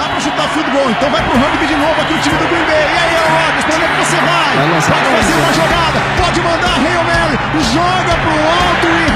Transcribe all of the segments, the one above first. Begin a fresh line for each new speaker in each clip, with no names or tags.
dá pra chutar field goal. Então vai pro rugby de novo aqui o time do Green Bay. E aí, Rodgers, pra onde é que você vai? Pode fazer uma jogada, pode mandar Hail Mary, joga pro alto e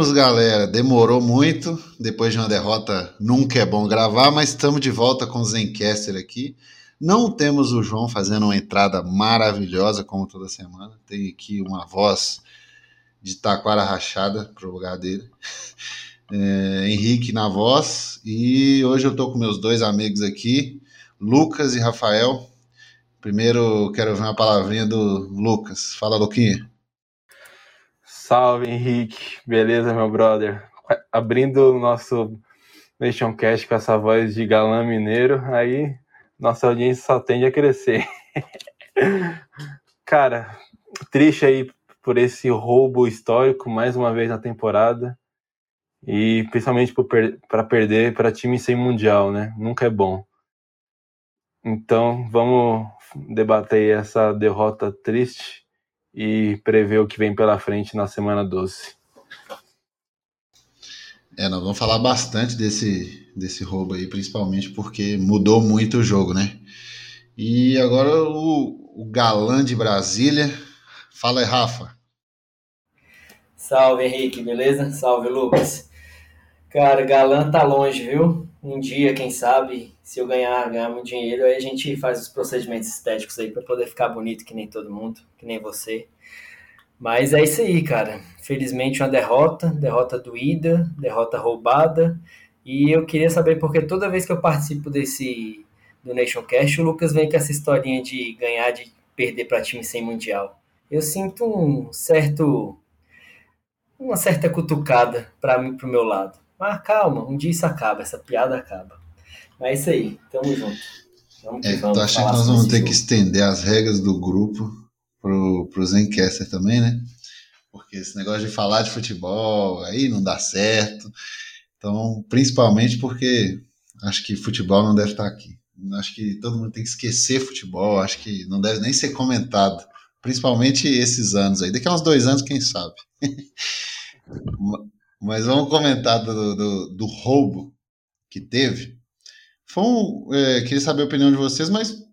Voltamos, galera. Demorou muito. Depois de uma derrota, nunca é bom gravar, mas estamos de volta com o Zencaster aqui. Não temos o João fazendo uma entrada maravilhosa, como toda semana. Tem aqui uma voz de taquara rachada para o lugar dele. É, Henrique na voz. E hoje eu estou com meus dois amigos aqui, Lucas e Rafael. Primeiro, quero ver uma palavrinha do Lucas. Fala, Luquinha.
Salve, Henrique. Beleza, meu brother? Abrindo o nosso Nation Cast com essa voz de galã mineiro, aí nossa audiência só tende a crescer. Cara, triste aí por esse roubo histórico mais uma vez na temporada e principalmente para perder para time sem mundial, né? Nunca é bom. Então, vamos debater essa derrota triste e prever o que vem pela frente na semana 12.
É, nós vamos falar bastante desse, desse roubo aí, principalmente porque mudou muito o jogo, né? E agora o, o galã de Brasília. Fala aí, Rafa.
Salve, Henrique, beleza? Salve, Lucas. Cara, galã tá longe, viu? Um dia, quem sabe, se eu ganhar, ganhar muito dinheiro, aí a gente faz os procedimentos estéticos aí para poder ficar bonito que nem todo mundo, que nem você. Mas é isso aí, cara. Felizmente uma derrota, derrota doída, derrota roubada. E eu queria saber porque toda vez que eu participo desse do Nation Cast, o Lucas vem com essa historinha de ganhar, de perder para time sem mundial. Eu sinto um certo uma certa cutucada para mim pro meu lado. Mas calma, um dia isso acaba, essa piada acaba. Mas é isso aí, tamo junto.
Vamos é, vamos tu acha que nós vamos ter jogo. que estender as regras do grupo pro, pro Zencaster também, né? Porque esse negócio de falar de futebol aí não dá certo. Então, principalmente porque acho que futebol não deve estar aqui. Acho que todo mundo tem que esquecer futebol, acho que não deve nem ser comentado. Principalmente esses anos aí. Daqui a uns dois anos, quem sabe. Mas vamos comentar do, do, do roubo que teve. Foi um, é, queria saber a opinião de vocês, mas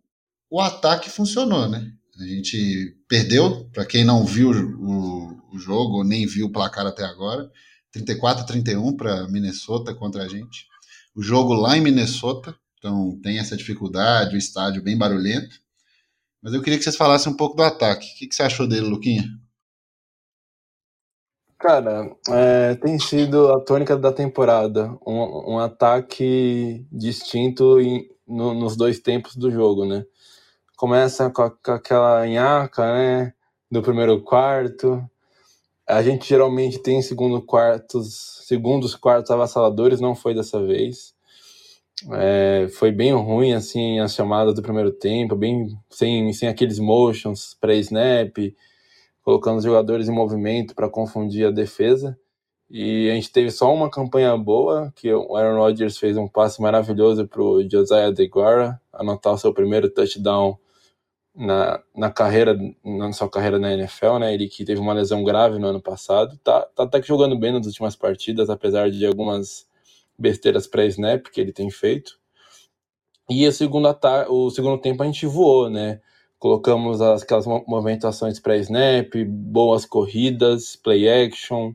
o ataque funcionou, né? A gente perdeu, para quem não viu o, o, jogo, nem viu o placar até agora, 34 a 31 para Minnesota contra a gente. O jogo lá em Minnesota, então tem essa dificuldade, o estádio bem barulhento. Mas eu queria que vocês falassem um pouco do ataque. O que, que você achou dele, Luquinha?
Cara, é, tem sido a tônica da temporada, um, um ataque distinto em, no, nos dois tempos do jogo, né? Começa com, a, com aquela nhaca, né? Do primeiro quarto. A gente geralmente tem segundo quartos, segundos quartos avassaladores, não foi dessa vez. É, foi bem ruim, assim, as chamadas do primeiro tempo, bem sem, sem aqueles motions pré-snap, colocando os jogadores em movimento para confundir a defesa. E a gente teve só uma campanha boa, que o Aaron Rodgers fez um passe maravilhoso para o Josiah DeGuara anotar o seu primeiro touchdown na, na carreira, na sua carreira na NFL, né? Ele que teve uma lesão grave no ano passado, tá, tá até que jogando bem nas últimas partidas, apesar de algumas besteiras pré-snap que ele tem feito. E o segundo, o segundo tempo a gente voou, né? Colocamos aquelas movimentações pré-snap, boas corridas, play action,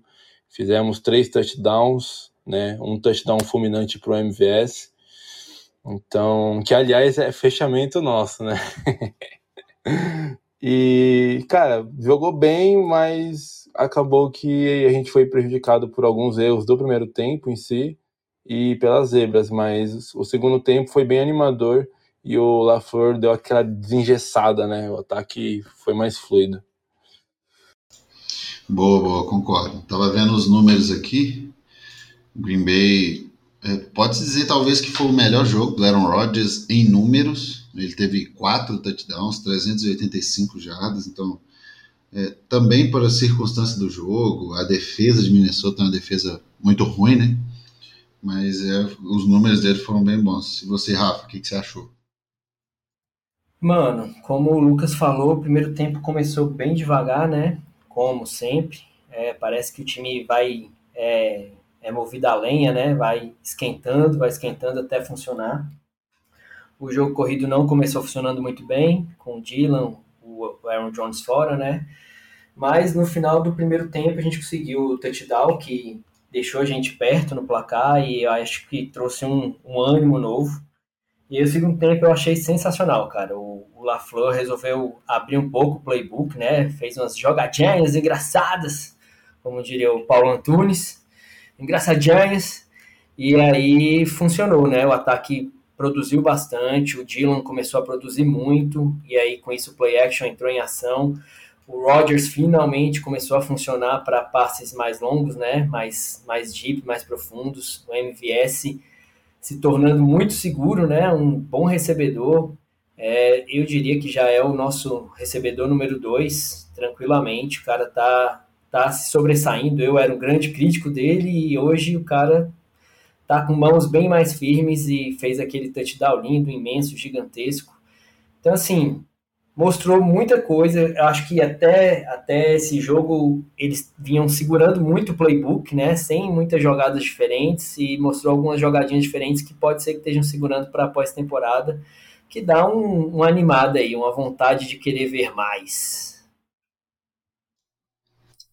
fizemos três touchdowns, né, um touchdown fulminante para o MVS, então, que aliás é fechamento nosso, né? e, cara, jogou bem, mas acabou que a gente foi prejudicado por alguns erros do primeiro tempo em si e pelas zebras, mas o segundo tempo foi bem animador e o LaFleur deu aquela desengessada, né? O ataque foi mais fluido.
Boa, boa, concordo. Tava vendo os números aqui. Green Bay é, pode dizer talvez que foi o melhor jogo do Aaron Rodgers em números. Ele teve quatro touchdowns, 385 jardas, então é, também por a circunstância do jogo, a defesa de Minnesota é uma defesa muito ruim, né? Mas é, os números dele foram bem bons. E você, Rafa, o que, que você achou?
Mano, como o Lucas falou, o primeiro tempo começou bem devagar, né? Como sempre. É, parece que o time vai é, é movido a lenha, né? Vai esquentando, vai esquentando até funcionar. O jogo corrido não começou funcionando muito bem, com o Dylan, o Aaron Jones fora, né? Mas no final do primeiro tempo a gente conseguiu o touchdown que deixou a gente perto no placar e acho que trouxe um, um ânimo novo. E o segundo tempo eu achei sensacional, cara. O, o LaFleur resolveu abrir um pouco o playbook, né? Fez umas jogadinhas engraçadas, como diria o Paulo Antunes, engraçadinhas. E aí funcionou, né? O ataque produziu bastante, o Dylan começou a produzir muito, e aí com isso o play action entrou em ação. O Rodgers finalmente começou a funcionar para passes mais longos, né? Mais, mais deep, mais profundos. O MVS se tornando muito seguro, né? Um bom recebedor. É, eu diria que já é o nosso recebedor número dois, tranquilamente. O cara tá, tá se sobressaindo. Eu era um grande crítico dele e hoje o cara tá com mãos bem mais firmes e fez aquele touchdown lindo, imenso, gigantesco. Então, assim, mostrou muita coisa. Acho que até, até esse jogo eles vinham segurando muito o playbook, né? Sem muitas jogadas diferentes e mostrou algumas jogadinhas diferentes que pode ser que estejam segurando para pós-temporada, que dá um, uma animada aí, uma vontade de querer ver mais.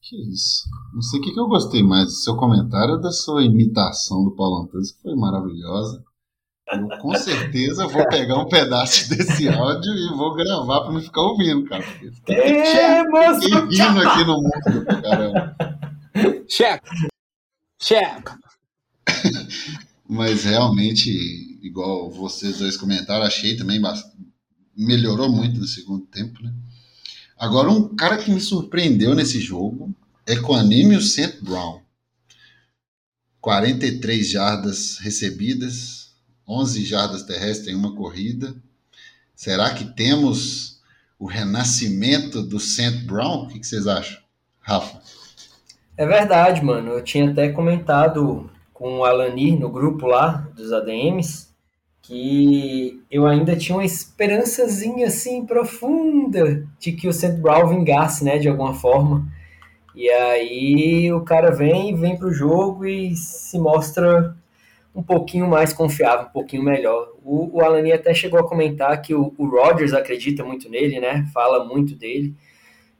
Que isso. Não sei o que, que eu gostei mais do seu comentário ou da sua imitação do Paulo Antunes, que foi maravilhosa. Eu com certeza vou pegar um pedaço desse áudio e vou gravar para me ficar ouvindo, cara.
Temos
rindo aqui no mundo, caramba.
Check! Check!
Mas realmente, igual vocês dois comentaram, achei também melhorou muito no segundo tempo, né? Agora, um cara que me surpreendeu nesse jogo é com Anímio St. Brown. 43 jardas recebidas, 11 jardas terrestres em uma corrida. Será que temos o renascimento do Saint Brown? O que, vocês acham, Rafa?
É verdade, mano. Eu tinha até comentado com o Alani no grupo lá dos ADMs que eu ainda tinha uma esperançazinha assim profunda de que o Saint Brown vingasse, né, de alguma forma. E aí o cara vem, vem pro jogo e se mostra um pouquinho mais confiável, um pouquinho melhor. O, o Alani até chegou a comentar que o, o Rodgers acredita muito nele, né? Fala muito dele.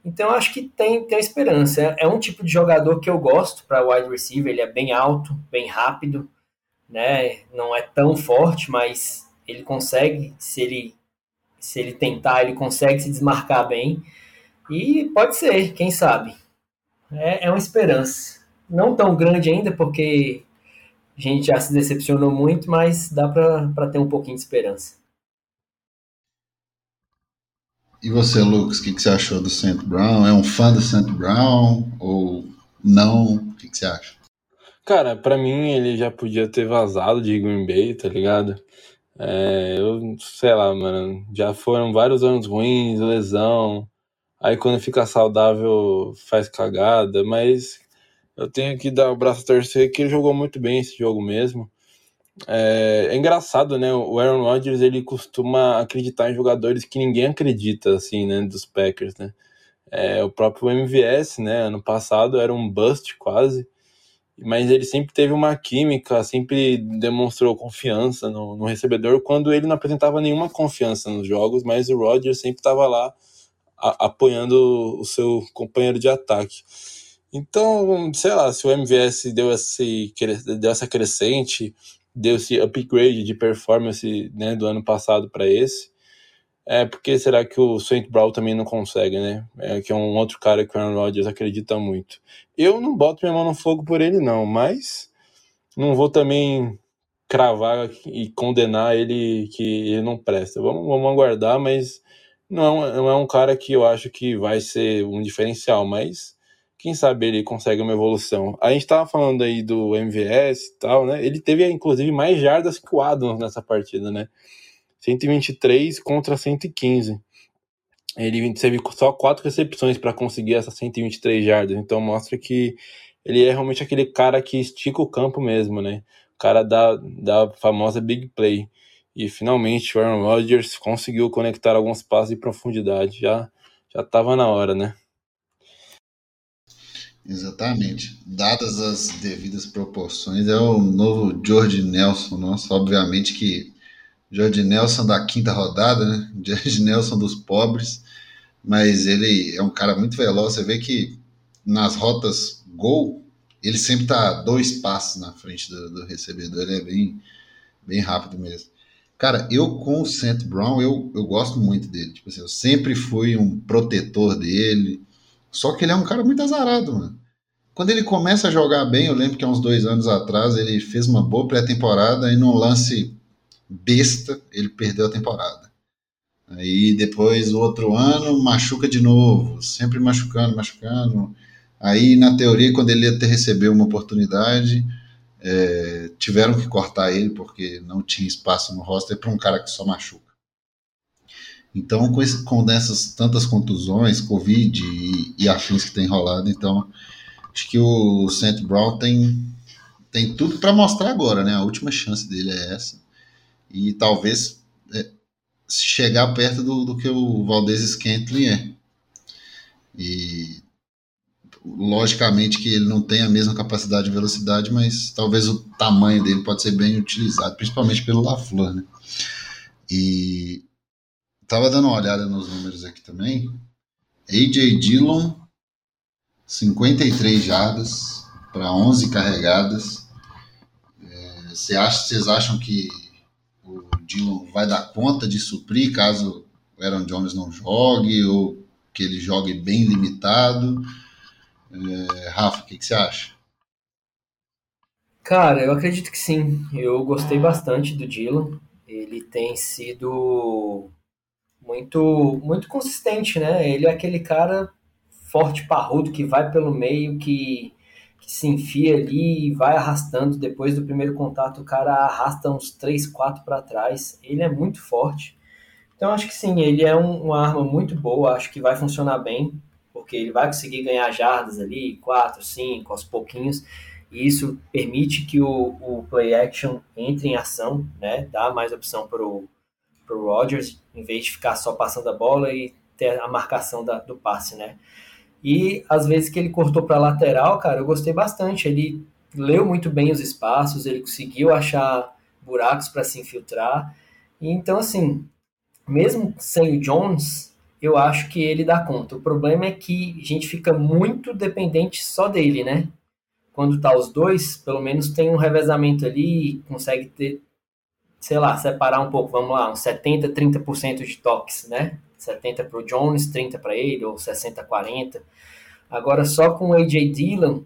Então acho que tem, tem esperança. É, é um tipo de jogador que eu gosto para wide receiver. Ele é bem alto, bem rápido, né? Não é tão forte, mas ele consegue, se ele se ele tentar, ele consegue se desmarcar bem. E pode ser, quem sabe. É, é uma esperança. Não tão grande ainda, porque a gente já se decepcionou muito, mas dá para ter um pouquinho de esperança.
E você, Lucas, o que, que, você achou do Saint Brown? É um fã do Saint Brown ou não? O que, que você acha?
Cara, para mim ele já podia ter vazado de Green Bay, tá ligado? É, eu sei lá, mano. Já foram vários anos ruins, lesão. Aí quando fica saudável faz cagada, mas eu tenho que dar o braço a torcer que ele jogou muito bem esse jogo mesmo. É, é, engraçado, né? O Aaron Rodgers ele costuma acreditar em jogadores que ninguém acredita, assim, né? Dos Packers, né? É, o próprio MVS, né? Ano passado era um bust quase, mas ele sempre teve uma química, sempre demonstrou confiança no, no recebedor quando ele não apresentava nenhuma confiança nos jogos, mas o Rodgers sempre estava lá a, apoiando o seu companheiro de ataque. Então, sei lá, se o MVS deu, esse, deu essa crescente, deu esse upgrade de performance né, do ano passado para esse, é porque será que o Saint Brown também não consegue, né? É, que é um outro cara que o Aaron Rodgers acredita muito. Eu não boto minha mão no fogo por ele, não, mas não vou também cravar e condenar ele que ele não presta. Vamos, vamos aguardar, mas não, é não é um cara que eu acho que vai ser um diferencial, mas quem sabe ele consegue uma evolução. A gente tava falando aí do MVS e tal, né? Ele teve, inclusive, mais jardas que o Adams nessa partida, né? 123 contra 115. Ele teve só quatro recepções para conseguir essas 123 jardas, então mostra que ele é realmente aquele cara que estica o campo mesmo, né? O cara da, da famosa big play. E finalmente o Aaron Rodgers conseguiu conectar alguns passos de profundidade. Já já estava na hora, né?
Exatamente. Dadas as devidas proporções, é o novo George Nelson, nossa, obviamente que George Nelson da quinta rodada, né? George Nelson dos pobres, mas ele é um cara muito veloz. Você vê que nas rotas gol, ele sempre está dois passos na frente do, do, recebedor. Ele é bem, bem rápido mesmo. Cara, eu com o Saint Brown, eu, eu gosto muito dele. Tipo assim, eu sempre fui um protetor dele. Só que ele é um cara muito azarado, mano. Quando ele começa a jogar bem, eu lembro que há uns dois anos atrás ele fez uma boa pré-temporada e num lance besta ele perdeu a temporada. Aí depois, o outro ano, machuca de novo, sempre machucando, machucando. Aí, na teoria, quando ele ia ter receber uma oportunidade, é, tiveram que cortar ele porque não tinha espaço no roster para um cara que só machuca. Então, com, esse, com dessas tantas contusões, Covid e, e afins que tem rolado, então acho que o Saint Brown tem, tem tudo para mostrar agora, né? A última chance dele é essa. E talvez é, chegar perto do, do que o Valdez Scantling é. E logicamente que ele não tem a mesma capacidade de velocidade, mas talvez o tamanho dele pode ser bem utilizado, principalmente pelo LaFleur, né? E tava dando uma olhada nos números aqui também. AJ Dillon 53 jardas para 11 carregadas. É, você acha, vocês acham que o Dillon vai dar conta de suprir caso o Aaron Jones não jogue ou que ele jogue bem limitado? É, Rafa, o que, que você acha?
Cara, eu acredito que sim. Eu gostei bastante do Dillon. Ele tem sido muito muito consistente, né? Ele é aquele cara forte, parrudo, que vai pelo meio, que, que se enfia ali e vai arrastando. Depois do primeiro contato, o cara arrasta uns 3, 4 para trás. Ele é muito forte. Então, acho que sim, ele é um, uma arma muito boa. Acho que vai funcionar bem, porque ele vai conseguir ganhar jardas ali, 4, 5, aos pouquinhos. E isso permite que o, o play action entre em ação, né? Dá mais opção para o Rodgers, em vez de ficar só passando a bola e ter a marcação da, do passe, né? E às vezes que ele cortou para lateral, cara, eu gostei bastante. Ele leu muito bem os espaços, ele conseguiu achar buracos para se infiltrar. E então, assim, mesmo sem o Jones, eu acho que ele dá conta. O problema é que a gente fica muito dependente só dele, né? Quando tá os dois, pelo menos tem um revezamento ali, consegue ter, sei lá, separar um pouco, vamos lá, uns 70, 30% de toques, né? 70 para o Jones, 30 para ele, ou 60, 40. Agora, só com o A.J. Dillon,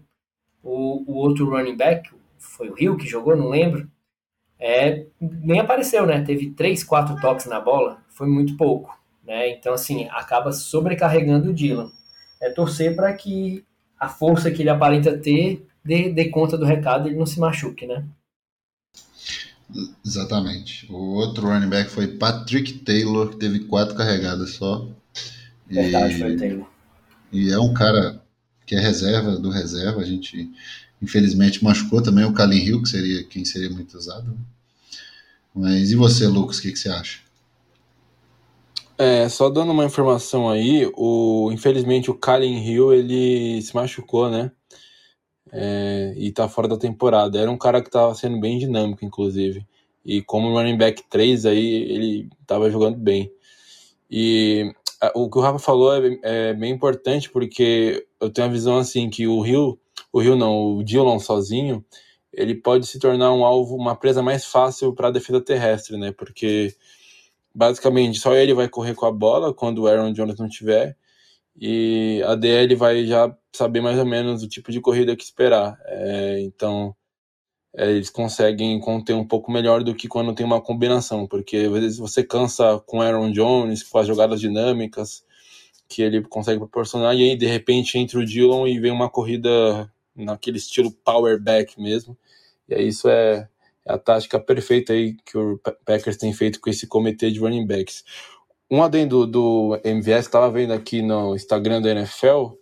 o, o outro running back, foi o Hill que jogou, não lembro, é, nem apareceu, né? Teve 3, 4 toques na bola, foi muito pouco. Né? Então, assim, acaba sobrecarregando o Dillon. É torcer para que a força que ele aparenta ter dê, dê conta do recado e ele não se machuque, né?
Exatamente. O outro running back foi Patrick Taylor, que teve quatro carregadas só.
Verdade, e, foi o Taylor.
E é um cara que é reserva do reserva. A gente, infelizmente, machucou também o Kalin Hill, que seria quem seria muito usado. Mas e você, Lucas, o que, que você acha?
É, só dando uma informação aí, o, infelizmente o Kalin Hill ele se machucou, né? É, e tá fora da temporada. Era um cara que tava sendo bem dinâmico, inclusive. E como running back 3 aí, ele tava jogando bem. E o que o Rafa falou é, é, bem importante porque eu tenho a visão assim que o Rio, o Rio não, o Dillon sozinho, ele pode se tornar um alvo, uma presa mais fácil para a defesa terrestre, né? Porque basicamente só ele vai correr com a bola quando o Aaron Jones não tiver e a DL vai já saber mais ou menos o tipo de corrida que esperar. É, então, é, eles conseguem conter um pouco melhor do que quando tem uma combinação, porque às vezes você cansa com Aaron Jones, com as jogadas dinâmicas que ele consegue proporcionar, e aí de repente entra o Dillon e vem uma corrida naquele estilo power back mesmo, e aí isso é, é a tática perfeita aí que o Packers tem feito com esse comitê de running backs. Um adendo do MVS, estava vendo aqui no Instagram da NFL,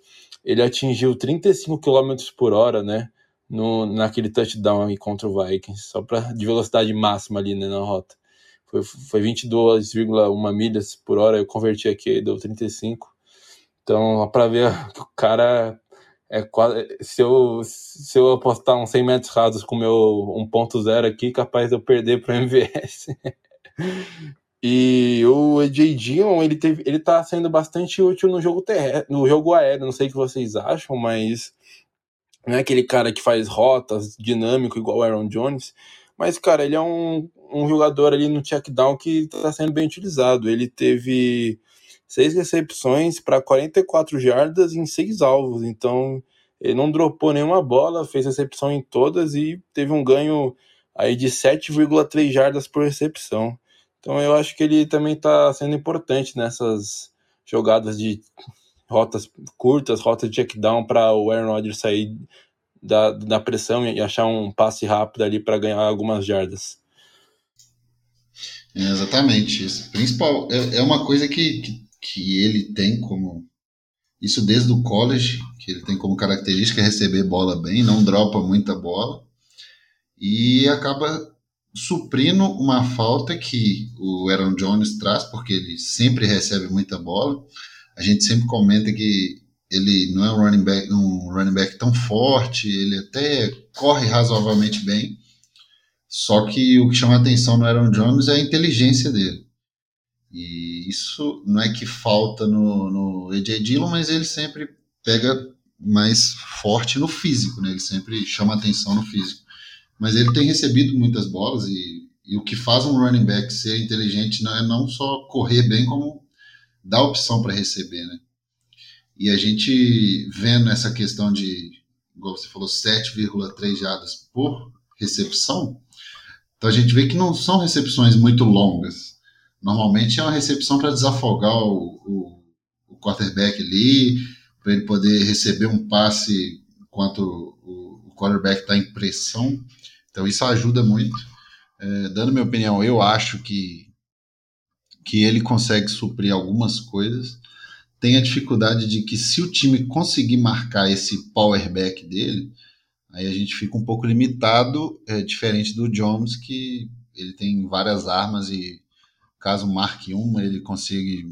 ele atingiu 35 km por hora, né? No, naquele touchdown aí contra o Vikings, só para de velocidade máxima ali né, na rota. Foi, foi 22,1 milhas por hora, eu converti aqui, deu 35. Então, para ver que o cara é quase. Se eu, se eu apostar uns 100 metros rasos com meu 1.0 aqui, capaz de eu perder para o MVS. E o AJ Dillon, ele, teve, ele tá sendo bastante útil no jogo terrestre, no jogo aéreo, não sei o que vocês acham, mas não é aquele cara que faz rotas dinâmico igual o Aaron Jones, mas, cara, ele é um, um jogador ali no check-down que tá sendo bem utilizado. Ele teve seis recepções para 44 jardas em seis alvos, então ele não dropou nenhuma bola, fez recepção em todas e teve um ganho aí de 7,3 jardas por recepção. Então eu acho que ele também está sendo importante nessas jogadas de rotas curtas, rotas de checkdown para o Aaron Rodgers sair da, da pressão e achar um passe rápido ali para ganhar algumas jardas.
É exatamente isso. Principal é, é uma coisa que, que, que, ele tem como isso desde o college, que ele tem como característica receber bola bem, não dropa muita bola e acaba suprindo uma falta que o Aaron Jones traz, porque ele sempre recebe muita bola. A gente sempre comenta que ele não é um running back, um running back tão forte, ele até corre razoavelmente bem. Só que o que chama atenção no Aaron Jones é a inteligência dele. E isso não é que falta no, no AJ Dillon, mas ele sempre pega mais forte no físico, né? Ele sempre chama atenção no físico mas ele tem recebido muitas bolas e, e, o que faz um running back ser inteligente não é não só correr bem, como dar opção para receber, né? E a gente vendo essa questão de, igual você falou, 7,3 jardas por recepção, então a gente vê que não são recepções muito longas. Normalmente é uma recepção para desafogar o, o, o quarterback ali, para ele poder receber um passe enquanto o, o quarterback está em pressão. Então isso ajuda muito. É, dando minha opinião, eu acho que, que ele consegue suprir algumas coisas. Tem a dificuldade de que se o time conseguir marcar esse power back dele, aí a gente fica um pouco limitado, é, diferente do Jones, que ele tem várias armas e caso marque uma, ele consegue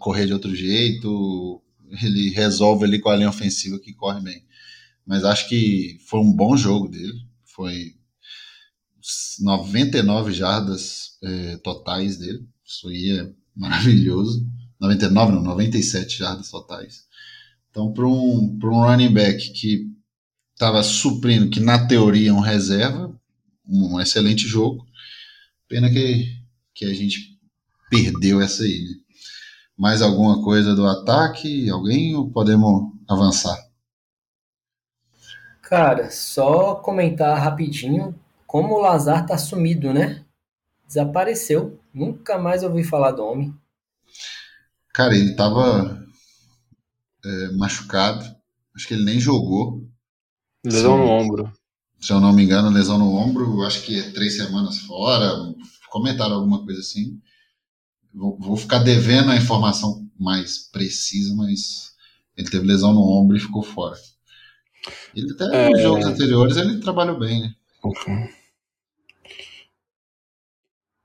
correr de outro jeito, ele resolve ali com a linha ofensiva que corre bem. Mas acho que foi um bom jogo dele foi 99 jardas é, totais dele. Isso aí é maravilhoso. 99 não, 97 jardas totais. Então, para um, um running back que estava suprindo, que na teoria é um reserva, um excelente jogo. Pena que, que a gente perdeu essa aí. Né? Mais alguma coisa do ataque? Alguém? Ou podemos avançar?
Cara, só comentar rapidinho como o Lazar tá sumido, né? Desapareceu. Nunca mais ouvi falar do homem.
Cara, ele tava é, machucado. Acho que ele nem jogou.
Lesão no ombro.
Se eu não me engano, lesão no ombro. Acho que é três semanas fora. Comentaram alguma coisa assim. Vou, vou ficar devendo a informação mais precisa, mas ele teve lesão no ombro e ficou fora. Ele até é... nos jogos anteriores ele trabalhou bem, né?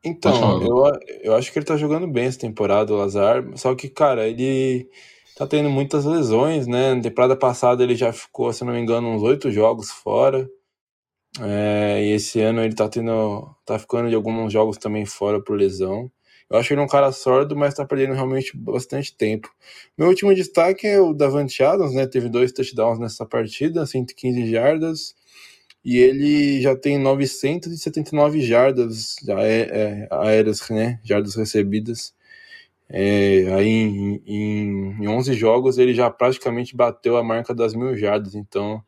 Então, eu, eu acho que ele tá jogando bem essa temporada, o Lazar. Só que, cara, ele tá tendo muitas lesões, né? Na temporada passada ele já ficou, se não me engano, uns oito jogos fora. É, e esse ano ele tá tendo. tá ficando de alguns jogos também fora por lesão. Eu acho ele um cara sólido, mas tá perdendo realmente bastante tempo. Meu último destaque é o Davante Adams, né? Teve dois touchdowns nessa partida, 115 jardas. E ele já tem 979 jardas é, é, aéreas, né? Jardas recebidas. É, aí em, em, em 11 jogos ele já praticamente bateu a marca das mil jardas. Então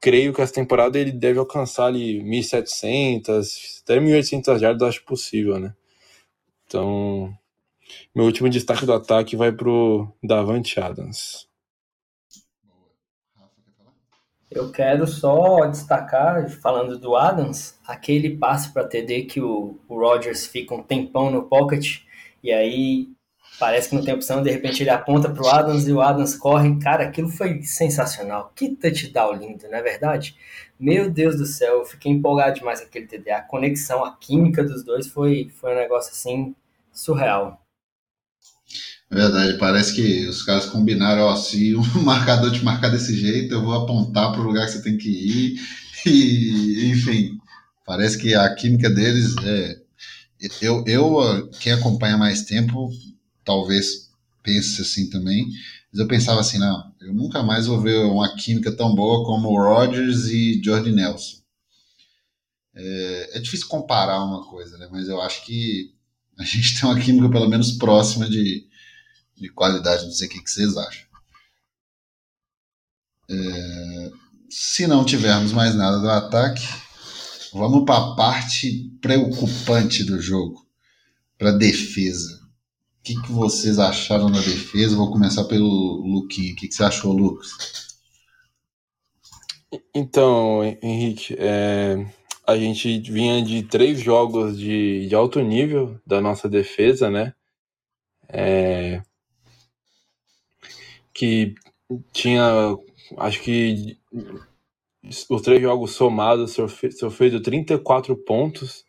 creio que essa temporada ele deve alcançar ali 1.700, até 1.800 jardas, acho possível, né? Então, meu último destaque do ataque vai pro Davante Adams.
Eu quero só destacar, falando do Adams, aquele passe para TD que o, o Rodgers fica um tempão no pocket e aí parece que não tem opção, de repente ele aponta para o Adams e o Adams corre. Cara, aquilo foi sensacional. Que touchdown lindo, não é verdade? Meu Deus do céu, eu fiquei empolgado demais com aquele TD. A conexão, a química dos dois foi, foi um negócio assim surreal.
É verdade, parece que os caras combinaram, ó, se um marcador te marcar desse jeito, eu vou apontar para o lugar que você tem que ir. E, enfim, parece que a química deles é. Eu, eu, quem acompanha mais tempo, talvez pense assim também, mas eu pensava assim, não, eu nunca mais vou ver uma química tão boa como o Rodgers e Jordi Nelson. É, é difícil comparar uma coisa, né? Mas eu acho que a gente tem uma química pelo menos próxima de, de qualidade, não sei o que, que vocês acham. É, se não tivermos mais nada do ataque, vamos para a parte preocupante do jogo, para a defesa. O que, que vocês acharam da defesa? Vou começar pelo Luquinho. O que, que você achou, Lucas?
Então, Henrique, é, a gente vinha de três jogos de, de alto nível da nossa defesa, né? É, que tinha, acho que os três jogos somados sofreu 34 pontos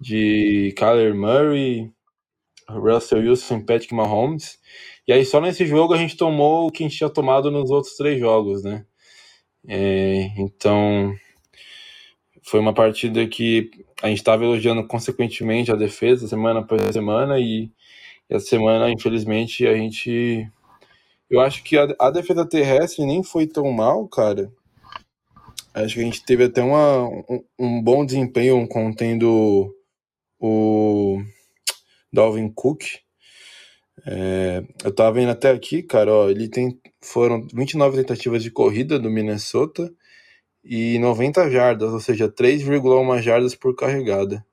de Kyler Murray, Russell Wilson Patrick Mahomes. E aí só nesse jogo a gente tomou o que a gente tinha tomado nos outros três jogos, né? É, então foi uma partida que a gente estava elogiando consequentemente a defesa semana após semana e essa semana, infelizmente, a gente eu acho que a, a, defesa terrestre nem foi tão mal, cara. Acho que a gente teve até uma, um, um bom desempenho contendo o Dalvin Cook. É, eu tava vendo até aqui, cara, ó, ele tem foram 29 tentativas de corrida do Minnesota e 90 jardas, ou seja, 3,1 jardas por carregada.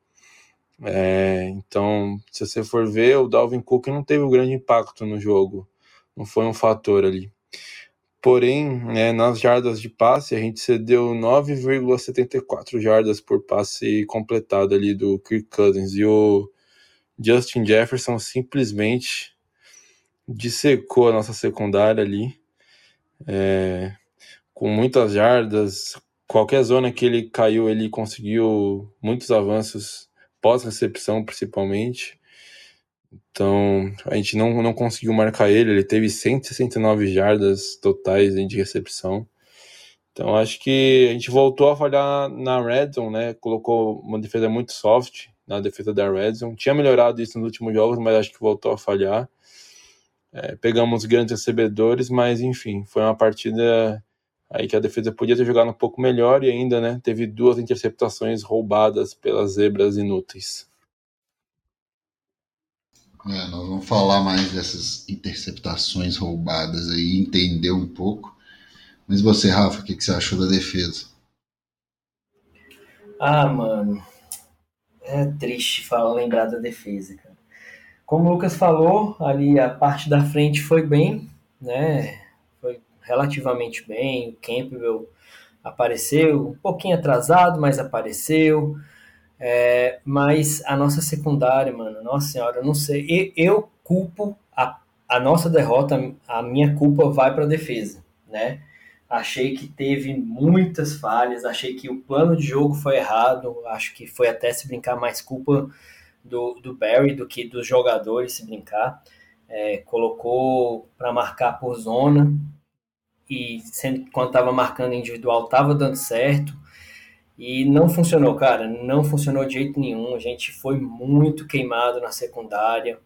É, então, se você for ver, o Dalvin Cook não teve um grande impacto no jogo não foi um fator ali. Porém, né, nas jardas de passe, a gente cedeu 9,74 jardas por passe completado ali do Kirk Cousins. E o Justin Jefferson simplesmente dissecou a nossa secundária ali. É, com muitas jardas, qualquer zona que ele caiu, ele conseguiu muitos avanços pós-recepção, principalmente. Então, a gente não, não conseguiu marcar ele, ele teve 169 jardas totais de recepção. Então, acho que a gente voltou a falhar na red zone, né? Colocou uma defesa muito soft na defesa da red zone. Tinha melhorado isso nos últimos jogos, mas acho que voltou a falhar. É, pegamos grandes recebedores, mas enfim, foi uma partida aí que a defesa podia ter jogado um pouco melhor e ainda, né, teve duas interceptações roubadas pelas zebras inúteis.
É, nós vamos falar mais dessas interceptações roubadas aí, entender um pouco. Mas você, Rafa, o que, que você achou da defesa?
Ah, mano, é triste falar, lembrar da defesa, cara. Como o Lucas falou, ali a parte da frente foi bem, né? Relativamente bem. O Campbell apareceu, um pouquinho atrasado, mas apareceu. É, mas a nossa secundária, mano, nossa senhora, eu não sei. Eu, eu culpo a, a nossa derrota, a minha culpa vai para a defesa, né? Achei que teve muitas falhas, achei que o plano de jogo foi errado, acho que foi até se brincar mais culpa do, do Barry do que dos jogadores se brincar. É, colocou para marcar por zona e sendo, quando estava marcando individual estava dando certo e não funcionou, cara, não funcionou de jeito nenhum. A gente foi muito queimado na secundária,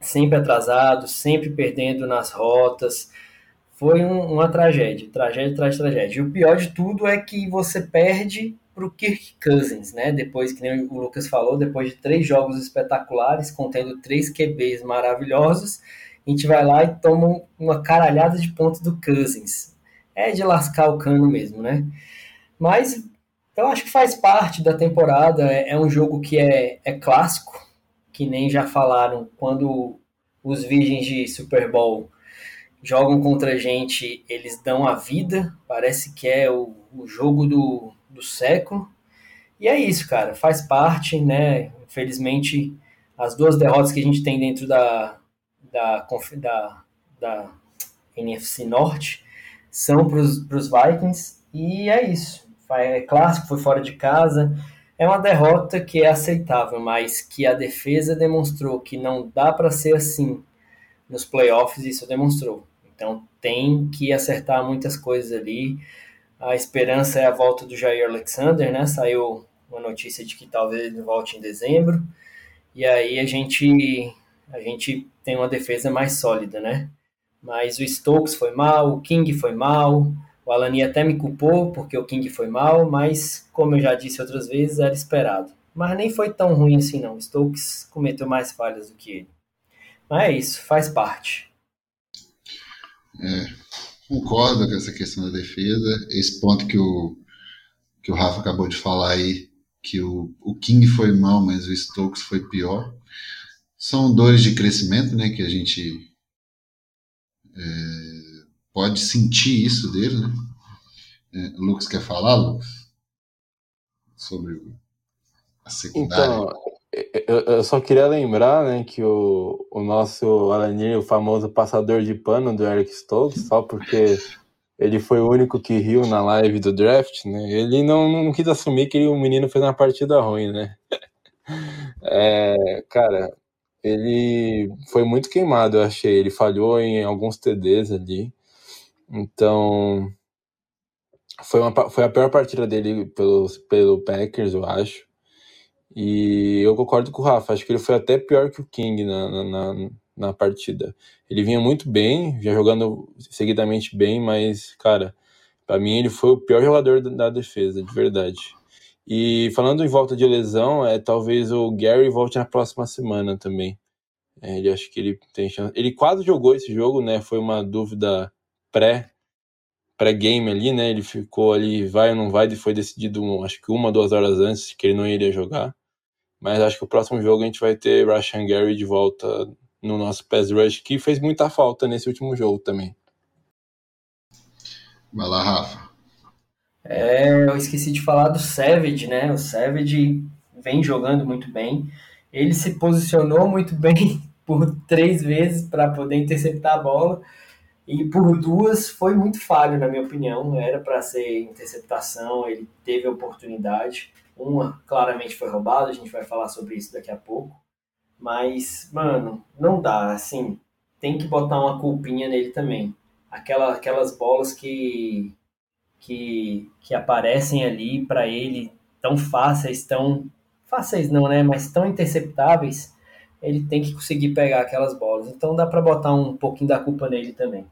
sempre atrasado, sempre perdendo nas rotas. Foi um, uma tragédia, tragédia de tragédia. E o pior de tudo é que você perde para o Kirk Cousins, né? Depois, que nem o Lucas falou, depois de três jogos espetaculares, contendo três QBs maravilhosos, a gente vai lá e toma uma caralhada de pontos do Cousins. É de lascar o cano mesmo, né? Mas eu acho que faz parte da temporada. É, é um jogo que é, é clássico, que nem já falaram quando os virgens de Super Bowl jogam contra a gente, eles dão a vida. Parece que é o, o jogo do, do século. E é isso, cara. Faz parte, né? Infelizmente, as duas derrotas que a gente tem dentro da, da, da, da NFC Norte são para os Vikings. E é isso. É clássico, foi fora de casa. É uma derrota que é aceitável, mas que a defesa demonstrou que não dá para ser assim nos playoffs, isso demonstrou. Então tem que acertar muitas coisas ali. A esperança é a volta do Jair Alexander, né? Saiu uma notícia de que talvez ele volte em dezembro. E aí a gente a gente tem uma defesa mais sólida, né? Mas o Stokes foi mal, o King foi mal, o Alani até me culpou porque o King foi mal, mas como eu já disse outras vezes, era esperado. Mas nem foi tão ruim assim não. O Stokes cometeu mais falhas do que ele. Mas é isso, faz parte.
É, concordo com essa questão da defesa. Esse ponto que o, que o Rafa acabou de falar aí, que o, o King foi mal, mas o Stokes foi pior. São dores de crescimento, né, que a gente é, pode sentir isso dele, né? É, Lucas quer falar, Lucas? Sobre a secundária?
Então, eu, só queria lembrar, né, que o, o nosso Alanir, o famoso passador de pano do Eric Stokes, só porque ele foi o único que riu na live do draft, né? Ele não, não quis assumir que o menino fez uma partida ruim, né? É, cara, ele foi muito queimado, eu achei. Ele falhou em alguns TDs ali. Então, foi, uma, foi a pior partida dele pelo, pelo Packers, eu acho. E eu concordo com o Rafa, acho que ele foi até pior que o King na, na, na partida. Ele vinha muito bem, já jogando seguidamente bem, mas, cara, para mim ele foi o pior jogador da, da defesa, de verdade. E falando em volta de lesão, é talvez o Gary volte na próxima semana também. É, ele acho que ele tem chance. Ele quase jogou esse jogo, né? Foi uma dúvida pré pré-game ali, né? Ele ficou ali, vai ou não vai, e foi decidido, acho que uma, duas horas antes que ele não iria jogar. Mas acho que o próximo jogo a gente vai ter Rashan Gary de volta no nosso pass rush, que fez muita falta nesse último jogo também.
Vai lá, Rafa.
É, eu esqueci de falar do Savage, né? O Savage vem jogando muito bem. Ele se posicionou muito bem por três vezes para poder interceptar a bola e por duas foi muito falho, na minha opinião. Era para ser interceptação, ele teve a oportunidade. Uma claramente foi roubada, a gente vai falar sobre isso daqui a pouco. Mas, mano, não dá, assim, tem que botar uma culpinha nele também. Aquela, aquelas bolas que, que, que aparecem ali para ele tão fáceis, tão fáceis não, né, mas tão interceptáveis, ele tem que conseguir pegar aquelas bolas. Então dá para botar um pouquinho da culpa nele também.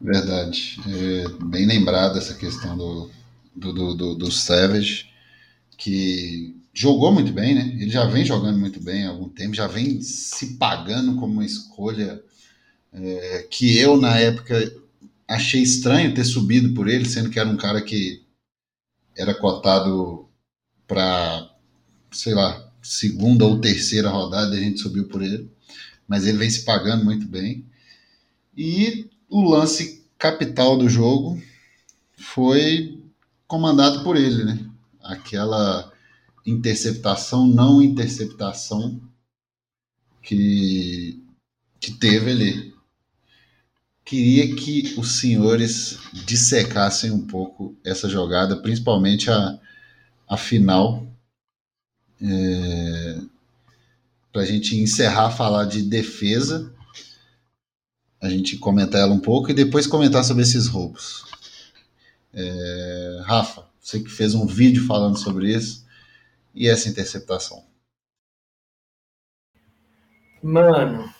Verdade. É bem lembrada essa questão do, do, do, do, do Savage, que jogou muito bem, né? Ele já vem jogando muito bem há algum tempo, já vem se pagando como uma escolha é, que eu, na época, achei estranho ter subido por ele, sendo que era um cara que era cotado para, sei lá, segunda ou terceira rodada, a gente subiu por ele. Mas ele vem se pagando muito bem. E o lance capital do jogo foi comandado por ele, né? Aquela interceptação, não interceptação que, que teve ali. Queria que os senhores dissecassem um pouco essa jogada, principalmente a, a final, é, para a gente encerrar falar de defesa a gente comentar ela um pouco e depois comentar sobre esses roubos. É, Rafa, você que fez um vídeo falando sobre isso e essa interceptação.
Mano,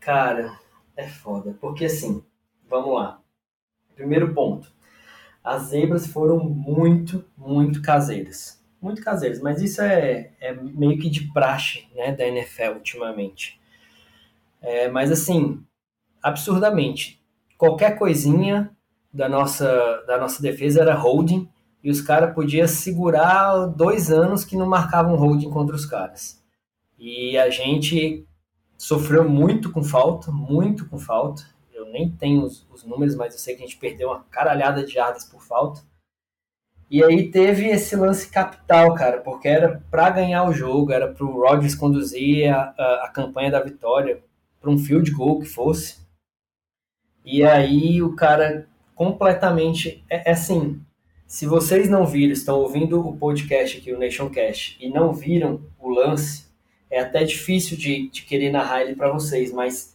cara, é foda. Porque assim, vamos lá. Primeiro ponto. As zebras foram muito, muito caseiras. Muito caseiras, mas isso é, é meio que de praxe né, da NFL ultimamente. É, mas assim, absurdamente. Qualquer coisinha da nossa, da nossa defesa era holding, e os caras podiam segurar dois anos que não marcavam holding contra os caras. E a gente sofreu muito com falta, muito com falta. Eu nem tenho os, os números, mas eu sei que a gente perdeu uma caralhada de jardas por falta. E aí teve esse lance capital, cara, porque era para ganhar o jogo, era para o Rodgers conduzir a, a, a campanha da vitória para um field goal que fosse. E aí o cara completamente é, é assim, se vocês não viram, estão ouvindo o podcast aqui, o Nation Cash, e não viram o lance, é até difícil de, de querer narrar ele para vocês, mas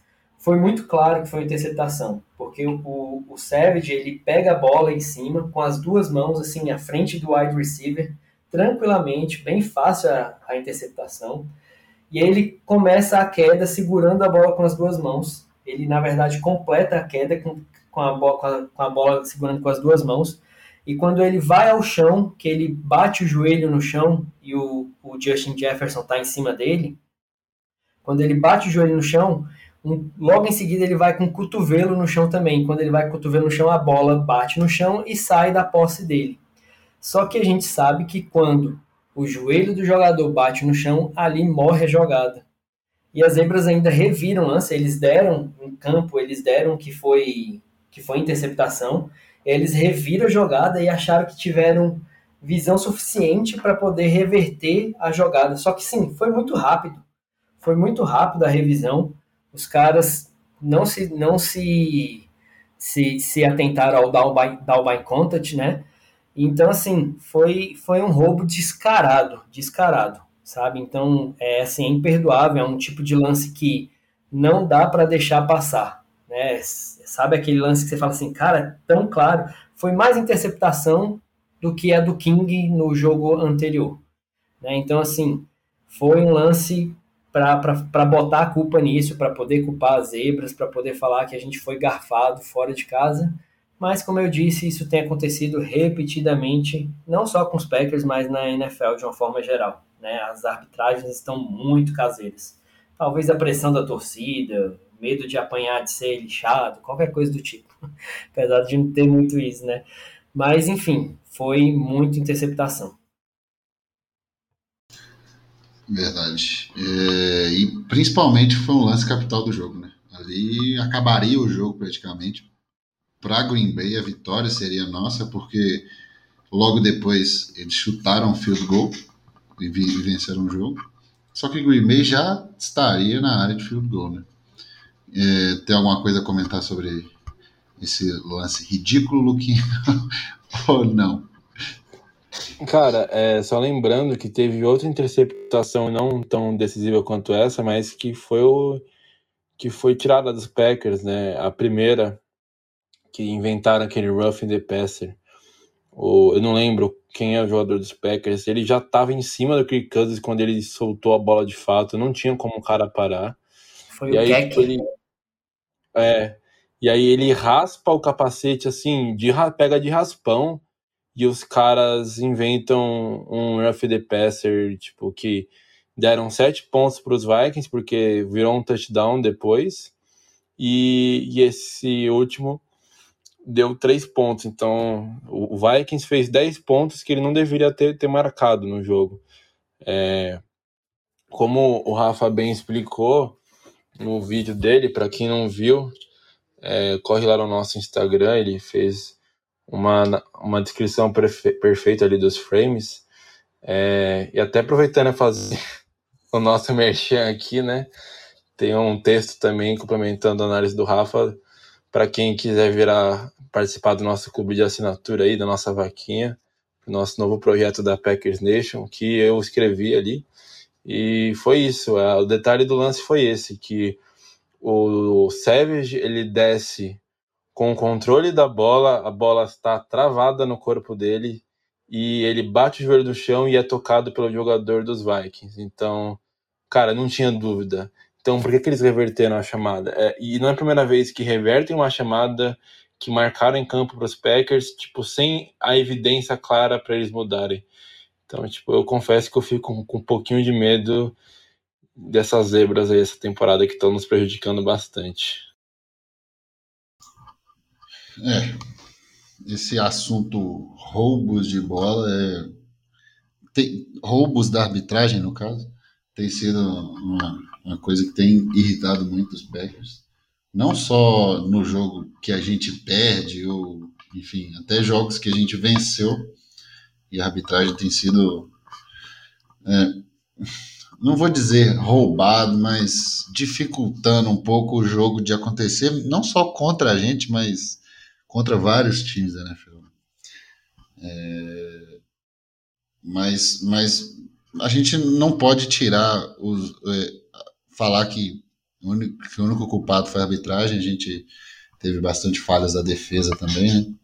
foi muito claro que foi interceptação, porque o, o, Savage ele pega a bola em cima com as duas mãos assim à frente do wide receiver, tranquilamente, bem fácil a, a interceptação, e ele começa a queda segurando a bola com as duas mãos. Ele na verdade completa a queda com, com, a, bola, com, a, com a bola segurando com as duas mãos e quando ele vai ao chão, que ele bate o joelho no chão e o, o Justin Jefferson está em cima dele, quando ele bate o joelho no chão, um, logo em seguida ele vai com o cotovelo no chão também. Quando ele vai com o cotovelo no chão, a bola bate no chão e sai da posse dele. Só que a gente sabe que quando o joelho do jogador bate no chão, ali morre a jogada. E as zebras ainda reviram o lance, eles deram em campo, eles deram que foi que foi interceptação, eles reviram a jogada e acharam que tiveram visão suficiente para poder reverter a jogada. Só que sim, foi muito rápido. Foi muito rápido a revisão. Os caras não se não se se, se atentaram ao down by, down by contact, né? Então assim, foi foi um roubo descarado, descarado, sabe? Então, é assim, é imperdoável, é um tipo de lance que não dá para deixar passar, né? Sabe aquele lance que você fala assim, cara, tão claro. Foi mais interceptação do que a do King no jogo anterior. Né? Então, assim, foi um lance para botar a culpa nisso, para poder culpar as zebras, para poder falar que a gente foi garfado fora de casa. Mas, como eu disse, isso tem acontecido repetidamente, não só com os Packers, mas na NFL de uma forma geral. Né? As arbitragens estão muito caseiras. Talvez a pressão da torcida, medo de apanhar, de ser lixado, qualquer coisa do tipo. Apesar de não ter muito isso, né? Mas, enfim, foi muita interceptação.
Verdade. É, e principalmente foi um lance capital do jogo, né? Ali acabaria o jogo praticamente. Para Green Bay, a vitória seria nossa, porque logo depois eles chutaram o field goal e venceram o jogo. Só que Green Bay já estaria na área de field goal, né? É, tem alguma coisa a comentar sobre esse lance ridículo, Luquinha? Ou não?
Cara, é, só lembrando que teve outra interceptação não tão decisiva quanto essa, mas que foi o que foi tirada dos Packers, né? A primeira que inventaram aquele roughing the passer. O, eu não lembro quem é o jogador dos Packers. Ele já estava em cima do Kirk Cousins quando ele soltou a bola de fato. Não tinha como o cara parar.
Foi e o aí, tipo, ele,
é, e aí ele raspa o capacete assim, de, pega de raspão, e os caras inventam um the passer, tipo, que deram sete pontos para os Vikings, porque virou um touchdown depois, e, e, esse último deu três pontos. Então, o Vikings fez dez pontos que ele não deveria ter, ter marcado no jogo. É, como o Rafa bem explicou, no vídeo dele, para quem não viu, é, corre lá no nosso Instagram, ele fez uma, uma descrição perfeita ali dos frames. É, e até aproveitando a fazer o nosso merchan aqui, né? Tem um texto também complementando a análise do Rafa para quem quiser virar participar do nosso clube de assinatura aí, da nossa vaquinha, nosso novo projeto da Packers Nation, que eu escrevi ali. E foi isso. É, o detalhe do lance foi esse, que o Savage ele desce com o controle da bola, a bola está travada no corpo dele e ele bate o joelho no chão e é tocado pelo jogador dos Vikings. Então, cara, não tinha dúvida. Então, por que, que eles reverteram a chamada? É, e não é a primeira vez que revertem uma chamada que marcaram em campo para os Packers, tipo, sem a evidência clara para eles mudarem. Então, tipo, eu confesso que eu fico com, com um pouquinho de medo dessas zebras aí essa temporada que estão nos prejudicando bastante.
É, esse assunto roubos de bola, é, tem, roubos da arbitragem, no caso, tem sido uma, uma coisa que tem irritado muito os Packers. Não só no jogo que a gente perde, ou enfim, até jogos que a gente venceu, e a arbitragem tem sido. É, não vou dizer roubado, mas dificultando um pouco o jogo de acontecer, não só contra a gente, mas contra vários times da NFL. É, mas, mas a gente não pode tirar os, é, falar que o, único, que o único culpado foi a arbitragem, a gente teve bastante falhas da defesa também, né?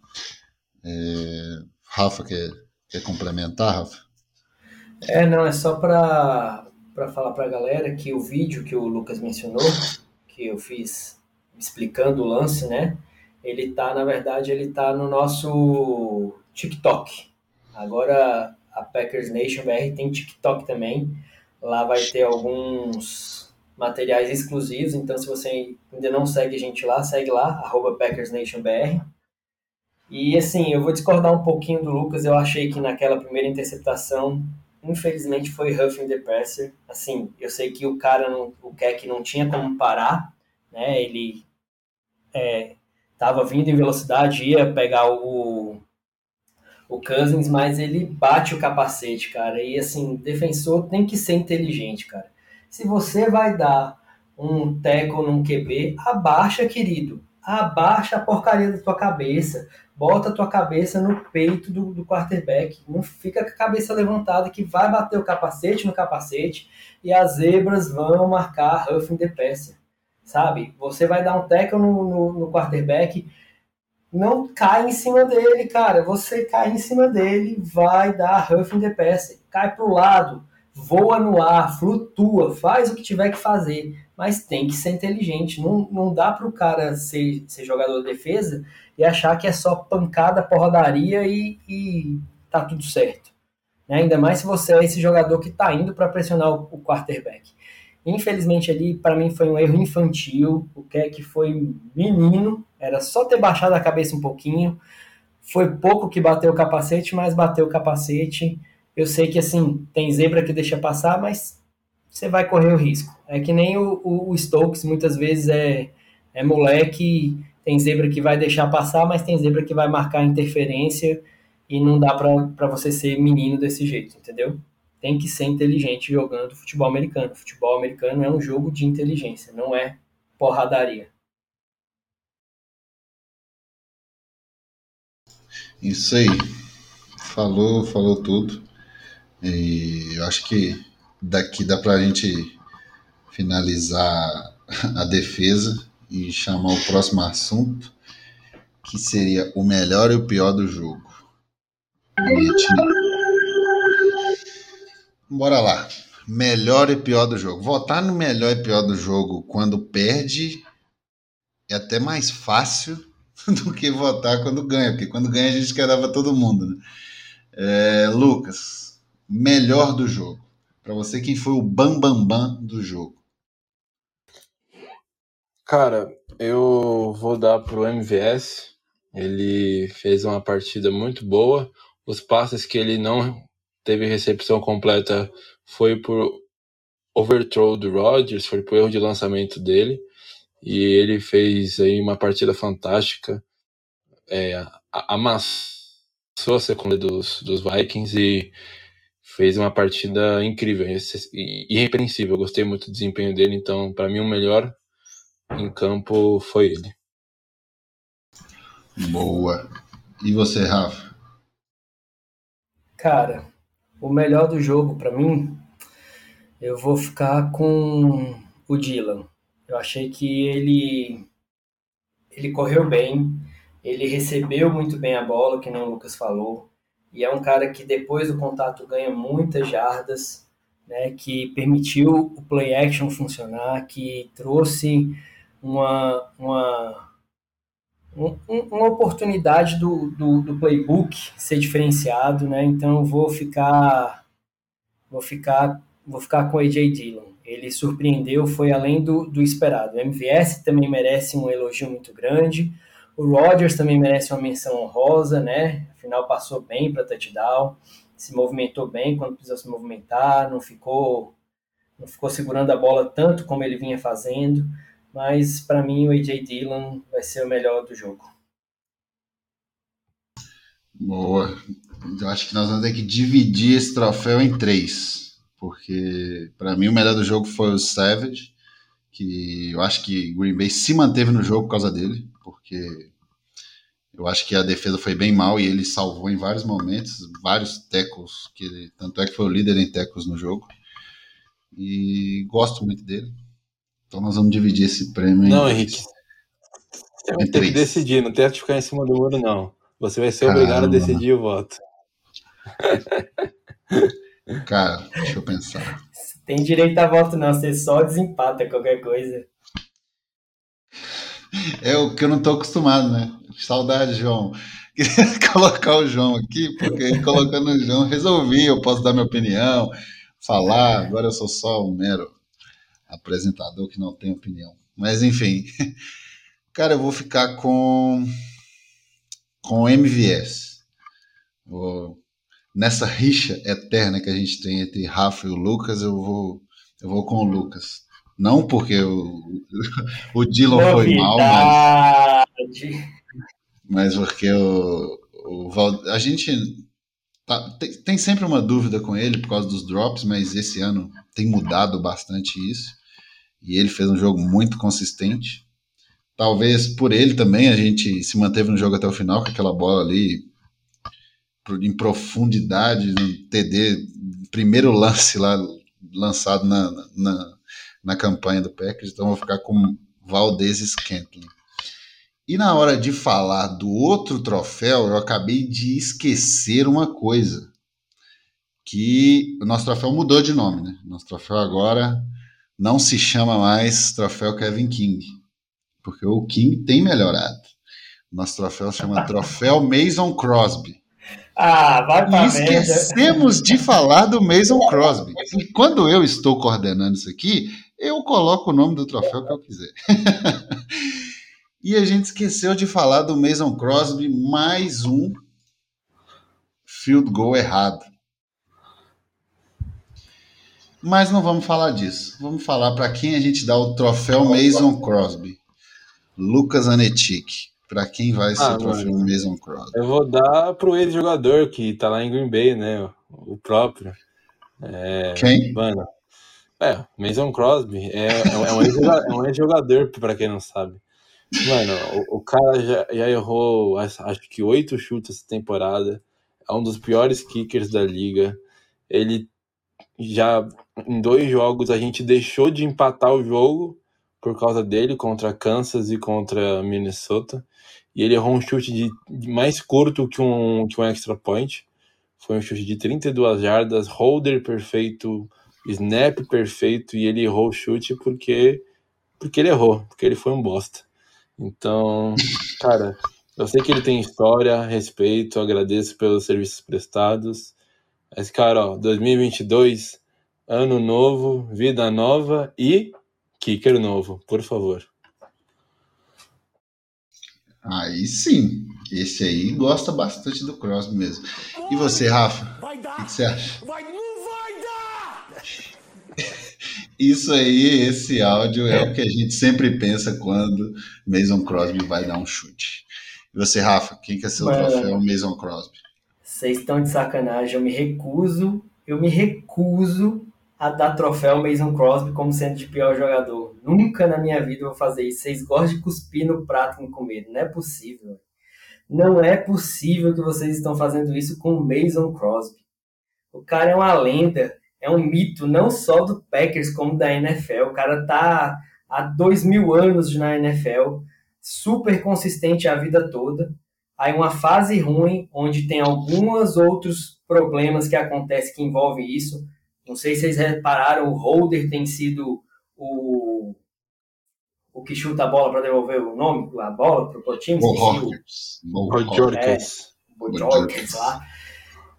É, Rafa quer, quer complementar, Rafa?
É, não, é só para para falar para a galera que o vídeo que o Lucas mencionou, que eu fiz explicando o lance, né? Ele tá, na verdade, ele tá no nosso TikTok. Agora a Packers Nation BR tem TikTok também. Lá vai ter alguns materiais exclusivos, então se você ainda não segue a gente lá, segue lá, arroba Packers Nation BR. E assim, eu vou discordar um pouquinho do Lucas, eu achei que naquela primeira interceptação infelizmente foi roughing the passer. Assim, eu sei que o cara, não, o Keck não tinha como parar, né? Ele estava vindo em velocidade, ia pegar o, o Cousins, mas ele bate o capacete, cara. E assim, defensor tem que ser inteligente, cara. Se você vai dar um tackle num QB, abaixa, querido. Abaixa a porcaria da tua cabeça bota a tua cabeça no peito do, do quarterback, não fica com a cabeça levantada que vai bater o capacete no capacete e as zebras vão marcar roughing the passer, sabe? Você vai dar um tackle no, no, no quarterback, não cai em cima dele, cara, você cai em cima dele, vai dar roughing the passer, cai pro lado, voa no ar, flutua, faz o que tiver que fazer, mas tem que ser inteligente. Não, não dá para o cara ser, ser jogador de defesa e achar que é só pancada, porradaria e, e tá tudo certo. Né? Ainda mais se você é esse jogador que está indo para pressionar o, quarterback. Infelizmente ali, para mim, foi um erro infantil. O que é que foi menino, era só ter baixado a cabeça um pouquinho. Foi pouco que bateu o capacete, mas bateu o capacete eu sei que assim, tem zebra que deixa passar, mas você vai correr o risco. É que nem o, o, o Stokes, muitas vezes é, é moleque, tem zebra que vai deixar passar, mas tem zebra que vai marcar interferência e não dá para você ser menino desse jeito, entendeu? Tem que ser inteligente jogando futebol americano. Futebol americano é um jogo de inteligência, não é porradaria.
Isso aí. Falou, falou tudo. E eu acho que daqui dá para a gente finalizar a defesa e chamar o próximo assunto, que seria o melhor e o pior do jogo. Bora lá. Melhor e pior do jogo. Votar no melhor e pior do jogo quando perde é até mais fácil do que votar quando ganha, porque quando ganha a gente quer dar pra todo mundo. Né? É, Lucas, melhor do jogo? Para você, quem foi o bambambam bam, bam do jogo?
Cara, eu vou dar pro MVS. Ele fez uma partida muito boa. Os passes que ele não teve recepção completa foi por overthrow do Rodgers, foi por erro de lançamento dele. E ele fez aí uma partida fantástica. É, amassou a secundária dos, dos Vikings e fez uma partida incrível, irrepreensível. Eu gostei muito do desempenho dele, então, para mim, o melhor em campo foi ele.
Boa. E você, Rafa?
Cara, o melhor do jogo, para mim, eu vou ficar com o Dylan. Eu achei que ele ele correu bem, ele recebeu muito bem a bola, que nem o Lucas falou e é um cara que depois do contato ganha muitas jardas, né, que permitiu o play action funcionar, que trouxe uma, uma, um, uma oportunidade do, do, do, playbook ser diferenciado, né? Então vou ficar vou ficar vou ficar com AJ Dillon. Ele surpreendeu, foi além do, do esperado. O MVS também merece um elogio muito grande. O Rodgers também merece uma menção honrosa, né? Afinal, passou bem para touchdown, se movimentou bem quando precisou se movimentar, não ficou, não ficou segurando a bola tanto como ele vinha fazendo. Mas para mim, o AJ Dillon vai ser o melhor do jogo.
Boa. Eu acho que nós vamos ter que dividir esse troféu em três. Porque, para mim, o melhor do jogo foi o Savage. Que eu acho que Green Bay se manteve no jogo por causa dele. Porque eu acho que a defesa foi bem mal e ele salvou em vários momentos, vários tecos. Que, tanto é que foi o líder em tecos no jogo. E gosto muito dele. Então nós vamos dividir esse prêmio
Não, Henrique. Você vai ter que decidir, não tem que ficar em cima do muro, não. Você vai ser Caramba. obrigado a decidir o voto.
Cara, deixa eu pensar.
Você tem direito a voto, não. Você só desempata qualquer coisa.
É o que eu não tô acostumado, né? Saudade, João. Queria colocar o João aqui, porque colocando o João resolvi, eu posso dar minha opinião, falar. Agora eu sou só um mero apresentador que não tem opinião. Mas enfim. Cara, eu vou ficar com com MVS. Vou, nessa rixa eterna que a gente tem entre Rafa e o Lucas, eu vou, eu vou com o Lucas. Não porque o, o Dylan foi mal, mas, mas porque o, o Val, a gente tá, tem, tem sempre uma dúvida com ele por causa dos drops, mas esse ano tem mudado bastante isso. E ele fez um jogo muito consistente. Talvez por ele também a gente se manteve no jogo até o final com aquela bola ali em profundidade no TD, primeiro lance lá lançado na, na, na campanha do Packers. Então vou ficar com Valdez Scantling. E na hora de falar do outro troféu, eu acabei de esquecer uma coisa. Que o nosso troféu mudou de nome, né? Nosso troféu agora não se chama mais troféu Kevin King porque o King tem melhorado. Nosso troféu se chama Troféu Mason Crosby.
Ah, vai pra
E esquecemos de falar do Mason Crosby. E quando eu estou coordenando isso aqui, eu coloco o nome do troféu que eu quiser. e a gente esqueceu de falar do Mason Crosby, mais um field goal errado. Mas não vamos falar disso. Vamos falar para quem a gente dá o troféu Mason Crosby. Lucas Anetic. Para quem vai ser ah, o troféu Mason Crosby?
Eu vou dar pro ex-jogador que tá lá em Green Bay, né? O próprio. É,
quem?
Mano. É, Mason Crosby é, é um ex-jogador, é para quem não sabe. Mano, o, o cara já, já, errou, acho que oito chutes essa temporada. É um dos piores kickers da liga. Ele já, em dois jogos, a gente deixou de empatar o jogo por causa dele contra Kansas e contra Minnesota. E ele errou um chute de, de mais curto que um, que um extra point. Foi um chute de 32 jardas, holder perfeito, snap perfeito, e ele errou o chute porque, porque ele errou, porque ele foi um bosta. Então, cara, eu sei que ele tem história, respeito, agradeço pelos serviços prestados. Mas, cara, ó, 2022, ano novo, vida nova e Kicker novo, por favor.
Aí sim, esse aí gosta bastante do Crosby mesmo. E você, Rafa? O que, você acha? Vai, não vai dar! Isso aí, esse áudio é o que a gente sempre pensa quando Mason Crosby vai dar um chute. E você, Rafa, quem que é seu troféu Mason Crosby?
Vocês estão de sacanagem, eu me recuso, eu me recuso a dar troféu Mason Crosby como sendo de pior jogador. Nunca na minha vida eu vou fazer isso. Vocês gostam de cuspir no prato com comida. Não é possível. Não é possível que vocês estão fazendo isso com o Mason Crosby. O cara é uma lenda, é um mito, não só do Packers, como da NFL. O cara tá há dois mil anos na NFL, super consistente a vida toda. Aí uma fase ruim, onde tem alguns outros problemas que acontecem que envolvem isso não sei se vocês repararam, o holder tem sido o, o que chuta a bola para devolver o nome, a bola para o time.
O.
É, lá.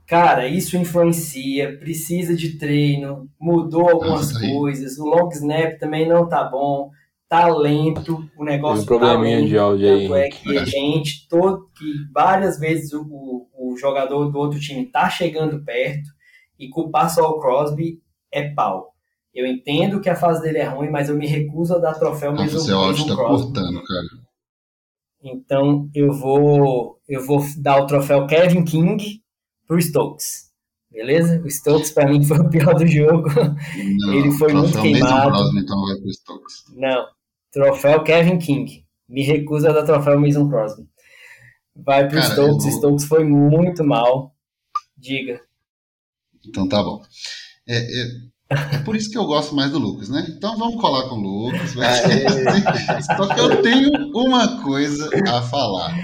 Cara, isso influencia, precisa de treino, mudou algumas coisas, o long snap também não tá bom, talento, o negócio
Tem um probleminha
talento,
de áudio aí,
tanto é que a gente, todo, que várias vezes o, o, o jogador do outro time tá chegando perto e culpar só o Crosby é pau. Eu entendo que a fase dele é ruim, mas eu me recuso a dar troféu mesmo,
seu áudio tá cortando, cara.
Então eu vou eu vou dar o troféu Kevin King pro Stokes. Beleza? O Stokes pra mim foi o pior do jogo.
Não,
Ele foi muito queimado.
Crosby, então vai pro Stokes.
Não. Troféu Kevin King. Me recuso a dar troféu Mason Crosby. Vai pro
Cara,
Stokes.
eu-
Stokes foi muito mal. Diga.
Então tá bom. É, é- é por isso que eu gosto mais do Lucas, né? Então vamos colar com o Lucas. Só que eu tenho uma coisa a falar.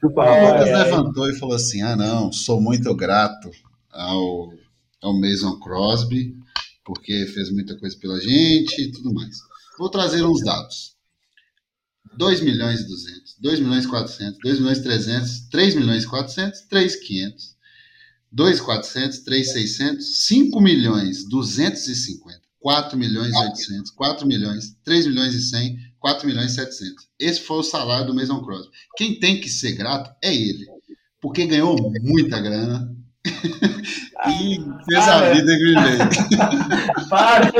Chupa,
O Lucas
ai.
levantou e falou assim: ah, não, sou muito grato ao, ao Mason Crosby, porque fez muita coisa pela gente e tudo mais. Vou trazer uns dados: 2 milhões e 200, 2 milhões e 400, 2 milhões e 300, 3 milhões e 400, 3 500, 2 400, 3 600, 5 milhões 250, 4 milhões e 800, 4 milhões, 3 milhões e 100, 4 milhões e 700. Esse foi o salário do Mason Crosby. Quem tem que ser grato é ele, porque ganhou muita grana e fez a vida Green Bay.
Para!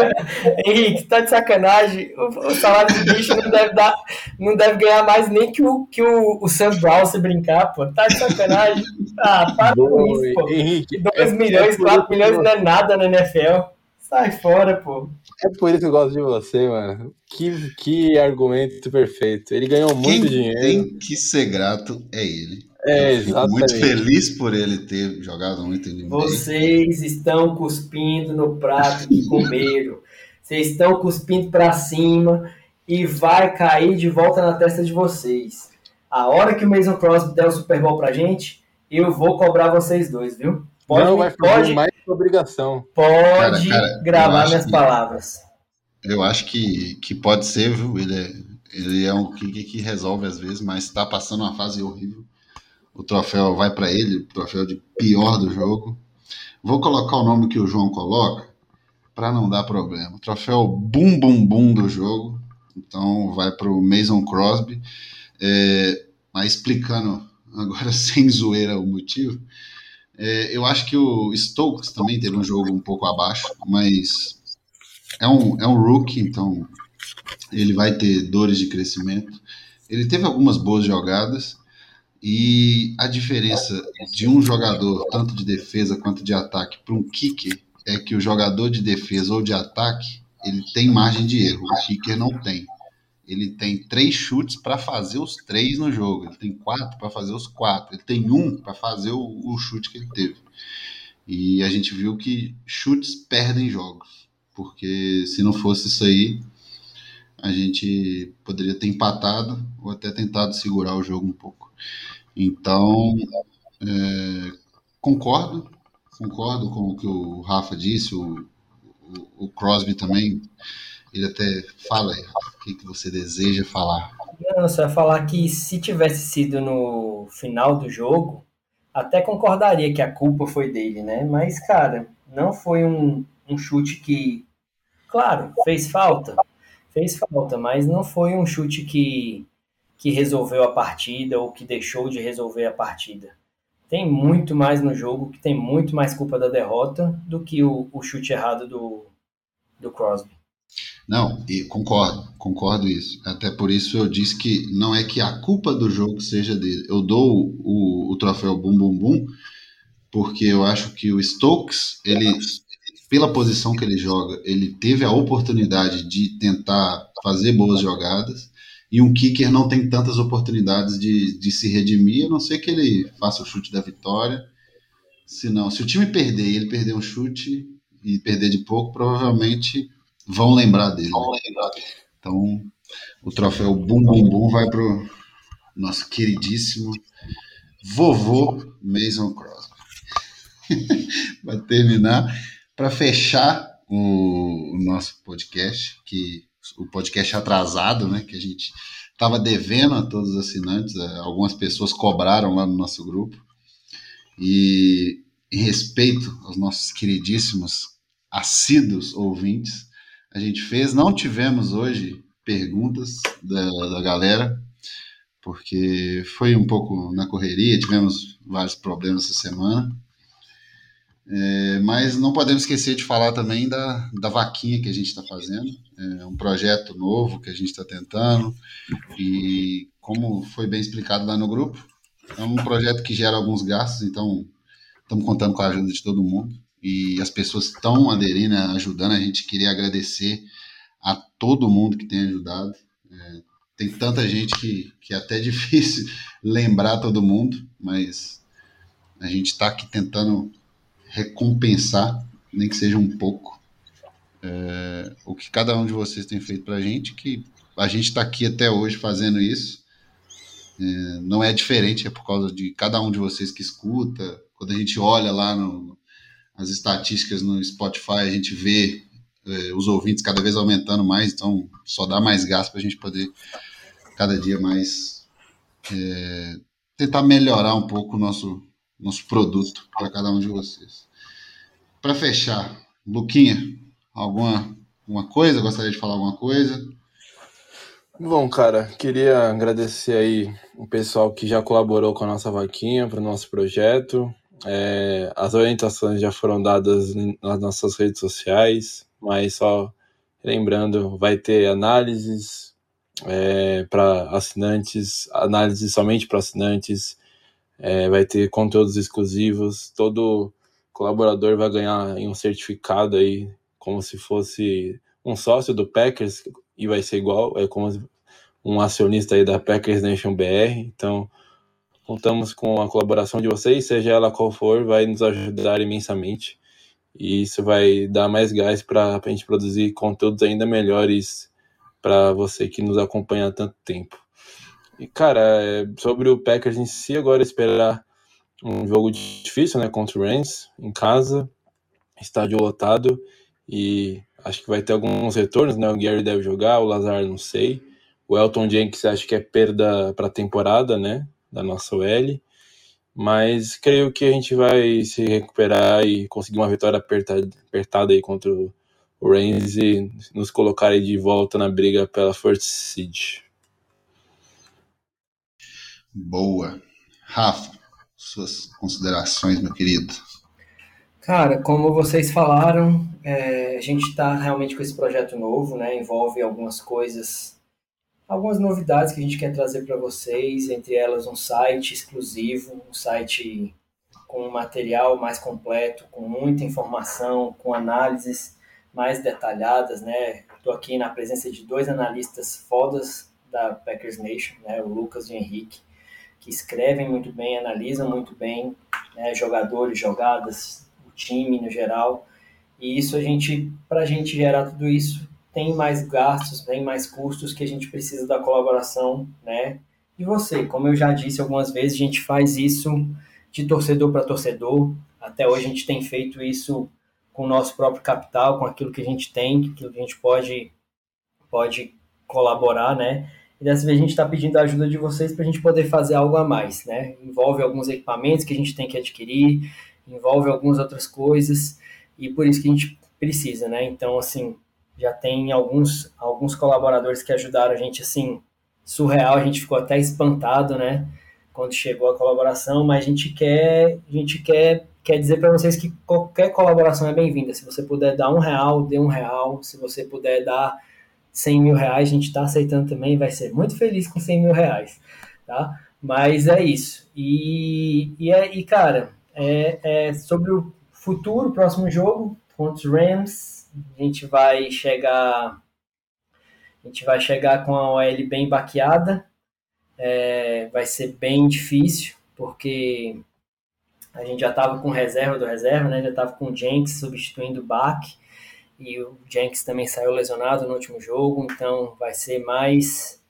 Henrique, tá de sacanagem. O, o salário do bicho não deve, dar, não deve ganhar mais nem que o, que o, o Sam Brown se brincar, pô. Tá de sacanagem. Ah, para com
Boa,
isso, pô.
Henrique,
2
é-
milhões,
é por
4
isso que
milhões não é nada na NFL. Sai fora, pô.
É por isso que eu gosto de você, mano. Que, que argumento perfeito. Ele ganhou muito
Quem
dinheiro.
tem que ser grato é ele.
É,
Eu fico muito feliz por ele ter jogado muito Bay.
Vocês estão cuspindo no prato que comeram. Vocês estão cuspindo pra cima e vai cair de volta na testa de vocês. A hora que o Mason Crosby der o Super Bowl pra gente, eu vou cobrar vocês dois, viu? Pode,
não vai
pode,
mais que obrigação.
pode
Cara, cara,
gravar minhas
que-
palavras.
Eu acho que, que pode ser, viu? Ele é, ele é um que, que resolve às vezes, mas está passando uma fase horrível. O troféu vai para ele, o troféu de pior do jogo. Vou colocar o nome que o João coloca para não dar problema. O troféu bum bum bum do jogo. Então vai para o Mason Crosby. É, mas explicando agora sem zoeira o motivo, é, eu acho que o Stokes também teve um jogo um pouco abaixo, mas é um, é um rookie, então ele vai ter dores de crescimento. Ele teve algumas boas jogadas e a diferença de um jogador, tanto de defesa quanto de ataque, para um kicker é que o jogador de defesa ou de ataque ele tem margem de erro, o kicker não tem. Ele tem três chutes para fazer os três no jogo, ele tem quatro para fazer os quatro, ele tem um para fazer o, o chute que ele teve. E a gente viu que chutes perdem jogos porque se não fosse isso aí, a gente poderia ter empatado ou até tentado segurar o jogo um pouco. Então, é, concordo, concordo com o que o Rafa disse, o, o, o Crosby também, ele até fala aí, o que, que você deseja falar.
Não, só falar que se tivesse sido no final do jogo, até concordaria que a culpa foi dele, né? Mas, cara, não foi um, um chute que, claro, fez falta, fez falta, mas não foi um chute que, que resolveu a partida ou que deixou de resolver a partida. Tem muito mais no jogo, que tem muito mais culpa da derrota do que o, o chute errado do, do Crosby.
Não, e concordo, concordo isso. Até por isso eu disse que não é que a culpa do jogo seja dele. Eu dou o, o troféu Bum Bum Bum porque eu acho que o Stokes, ele, pela posição que ele joga, ele teve a oportunidade de tentar fazer boas jogadas e um kicker não tem tantas oportunidades de, de se redimir, a não ser que ele faça o chute da vitória. Se não, se o time perder e ele perder um chute e perder de pouco, provavelmente vão lembrar dele. Então, o troféu Bum Bum Bum vai pro nosso queridíssimo vovô Mason Crosby. para terminar, para fechar o, o nosso podcast, que o podcast atrasado, né, que a gente estava devendo a todos os assinantes, eh, algumas pessoas cobraram lá no nosso grupo. E em respeito aos nossos queridíssimos assíduos ouvintes, a gente fez. Não tivemos hoje perguntas da, da galera, porque foi um pouco na correria, tivemos vários problemas essa semana. É, mas não podemos esquecer de falar também da, da vaquinha que a gente está fazendo. É um projeto novo que a gente está tentando. E como foi bem explicado lá no grupo, é um projeto que gera alguns gastos, então estamos contando com a ajuda de todo mundo. E as pessoas estão aderindo, ajudando. A gente queria agradecer a todo mundo que tem ajudado. É, tem tanta gente que, que é até difícil lembrar todo mundo, mas a gente está aqui tentando recompensar, nem que seja um pouco, é, o que cada um de vocês tem feito para a gente, que a gente está aqui até hoje fazendo isso. É, não é diferente, é por causa de cada um de vocês que escuta. Quando a gente olha lá no, as estatísticas no Spotify, a gente vê é, os ouvintes cada vez aumentando mais, então só dá mais gás para a gente poder cada dia mais é, tentar melhorar um pouco o nosso, nosso produto para cada um de vocês. Para fechar, Luquinha, alguma uma coisa? Gostaria de falar alguma coisa?
Bom, cara, queria agradecer aí o pessoal que já colaborou com a nossa vaquinha para o nosso projeto. É, as orientações já foram dadas nas nossas redes sociais, mas só lembrando, vai ter análises é, para assinantes, análise somente para assinantes, é, vai ter conteúdos exclusivos, todo colaborador vai ganhar um certificado aí, como se fosse um sócio do Packers, e vai ser igual, é como um acionista aí da Packers Nation BR, então contamos com a colaboração de vocês, seja ela qual for, vai nos ajudar imensamente, e isso vai dar mais gás para a gente produzir conteúdos ainda melhores para você que nos acompanha há tanto tempo. E, cara, é, sobre o Packers em si, agora esperar um jogo difícil, né, contra o Rams, em casa, estádio lotado, e acho que vai ter alguns retornos, né, o Gary deve jogar, o Lazar não sei, o Elton Jenkins acho que é perda para a temporada, né, da nossa OL, mas creio que a gente vai se recuperar e conseguir uma vitória apertada, apertada aí contra o Rams e nos colocar aí de volta na briga pela First Seed.
Boa. Rafa, suas considerações, meu querido.
Cara, como vocês falaram, é, a gente está realmente com esse projeto novo, né? Envolve algumas coisas, algumas novidades que a gente quer trazer para vocês, entre elas um site exclusivo, um site com material mais completo, com muita informação, com análises mais detalhadas, né? Estou aqui na presença de dois analistas fodas da Packers Nation, né? O Lucas e o Henrique que escrevem muito bem, analisam muito bem né, jogadores, jogadas, o time no geral. E isso a gente, para a gente gerar tudo isso, tem mais gastos, tem mais custos que a gente precisa da colaboração, né? E você, como eu já disse algumas vezes, a gente faz isso de torcedor para torcedor. Até hoje a gente tem feito isso com o nosso próprio capital, com aquilo que a gente tem, aquilo que a gente pode pode colaborar, né? E dessa vez a gente está pedindo a ajuda de vocês para a gente poder fazer algo a mais, né? Envolve alguns equipamentos que a gente tem que adquirir, envolve algumas outras coisas, e por isso que a gente precisa, né? Então, assim, já tem alguns, alguns colaboradores que ajudaram a gente, assim, surreal, a gente ficou até espantado, né? Quando chegou a colaboração, mas a gente quer, a gente quer, quer dizer para vocês que qualquer colaboração é bem-vinda. Se você puder dar um real, dê um real. Se você puder dar 100 mil reais, a gente está aceitando também, vai ser muito feliz com 100 mil reais, tá? Mas é isso. E, e, é, e cara, é, é sobre o futuro, próximo jogo, contra os Rams, a gente vai chegar a gente vai chegar com a OL bem baqueada, é, vai ser bem difícil, porque a gente já estava com reserva do reserva, né? Já estava com o Jenks substituindo o Bach e o Jenks também saiu lesionado no último jogo, então vai ser mais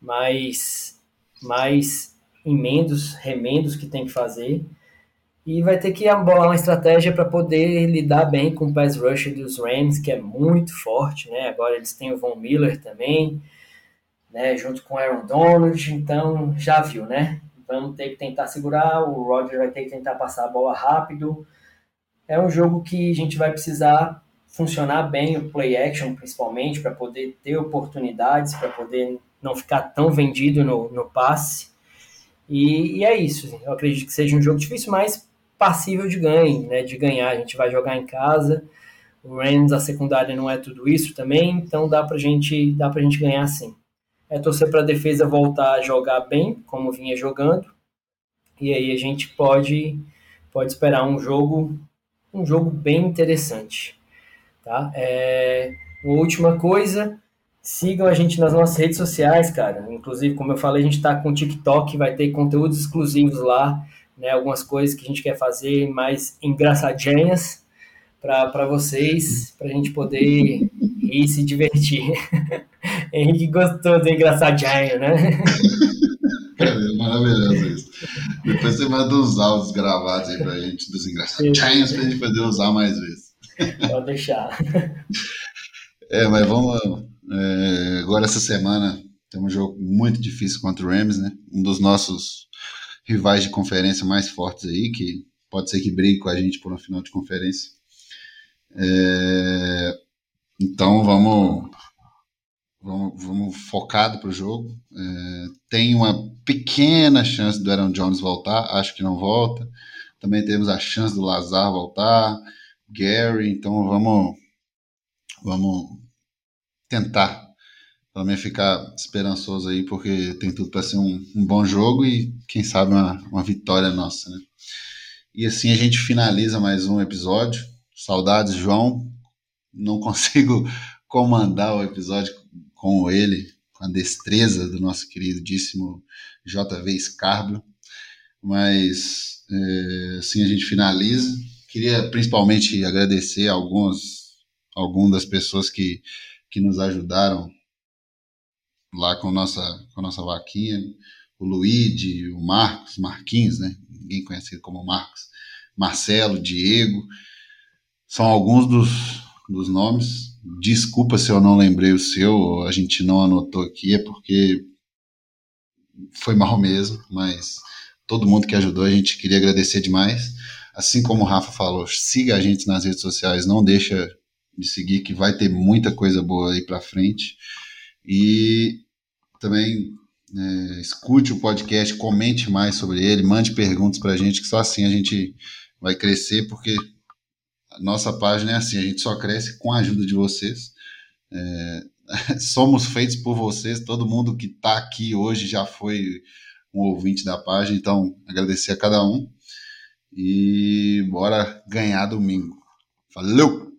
mais mais emendos, remendos que tem que fazer. E vai ter que bolar uma estratégia para poder lidar bem com o pass rush dos Rams, que é muito forte, né? Agora eles têm o Von Miller também, né, junto com o Aaron Donald, então já viu, né? Vamos ter que tentar segurar, o Roger vai ter que tentar passar a bola rápido. É um jogo que a gente vai precisar funcionar bem o play action, principalmente, para poder ter oportunidades, para poder não ficar tão vendido no, no passe. E, e, é isso. Eu acredito que seja um jogo difícil, mas passível de ganho, né? De ganhar. A gente vai jogar em casa. O Rams, a secundária não é tudo isso também, então dá pra gente, dá pra gente ganhar sim. É torcer para a defesa voltar a jogar bem, como vinha jogando. E aí a gente pode pode esperar um jogo um jogo bem interessante. Tá? É, uma última coisa, sigam a gente nas nossas redes sociais, cara. Inclusive, como eu falei, a gente está com o TikTok, vai ter conteúdos exclusivos lá, né? Algumas coisas que a gente quer fazer mais engraçadinhas para vocês, para a gente poder rir e se divertir. Henrique gostou do engraçadinho, né?
É maravilhoso isso. Depois você manda uns áudios gravados aí pra gente dos engraçadinhos pra gente poder usar mais vezes.
Pode deixar.
É, mas vamos. É, agora, essa semana, tem um jogo muito difícil contra o Rams, né? Um dos nossos rivais de conferência mais fortes aí, que pode ser que brigue com a gente por uma final de conferência. É, então, vamos. Vamos, vamos focado para o jogo. É, tem uma pequena chance do Aaron Jones voltar, acho que não volta. Também temos a chance do Lazar voltar. Gary, então vamos vamos tentar menos ficar esperançoso aí, porque tem tudo para ser um, um, bom jogo e quem sabe uma, uma vitória nossa, né? E assim a gente finaliza mais um episódio. Saudades, João. Não consigo comandar o episódio com ele, com a destreza do nosso queridíssimo JV Scarbio, mas é, assim a gente finaliza queria principalmente agradecer alguns, algumas das pessoas que, que nos ajudaram lá com nossa, com nossa vaquinha. O Luigi, o Marcos, Marquinhos, né? Ninguém conhece como Marcos. Marcelo, Diego. São alguns dos, dos nomes. Desculpa se eu não lembrei o seu, a gente não anotou aqui, é porque foi mal mesmo, mas todo mundo que ajudou, a gente queria agradecer demais. Assim como o Rafa falou, siga a gente nas redes sociais, não deixa de seguir, que vai ter muita coisa boa aí para frente. E também é, escute o podcast, comente mais sobre ele, mande perguntas para a gente, que só assim a gente vai crescer, porque a nossa página é assim, a gente só cresce com a ajuda de vocês. É, somos feitos por vocês, todo mundo que está aqui hoje já foi um ouvinte da página, então agradecer a cada um e bora ganhar domingo. Falou!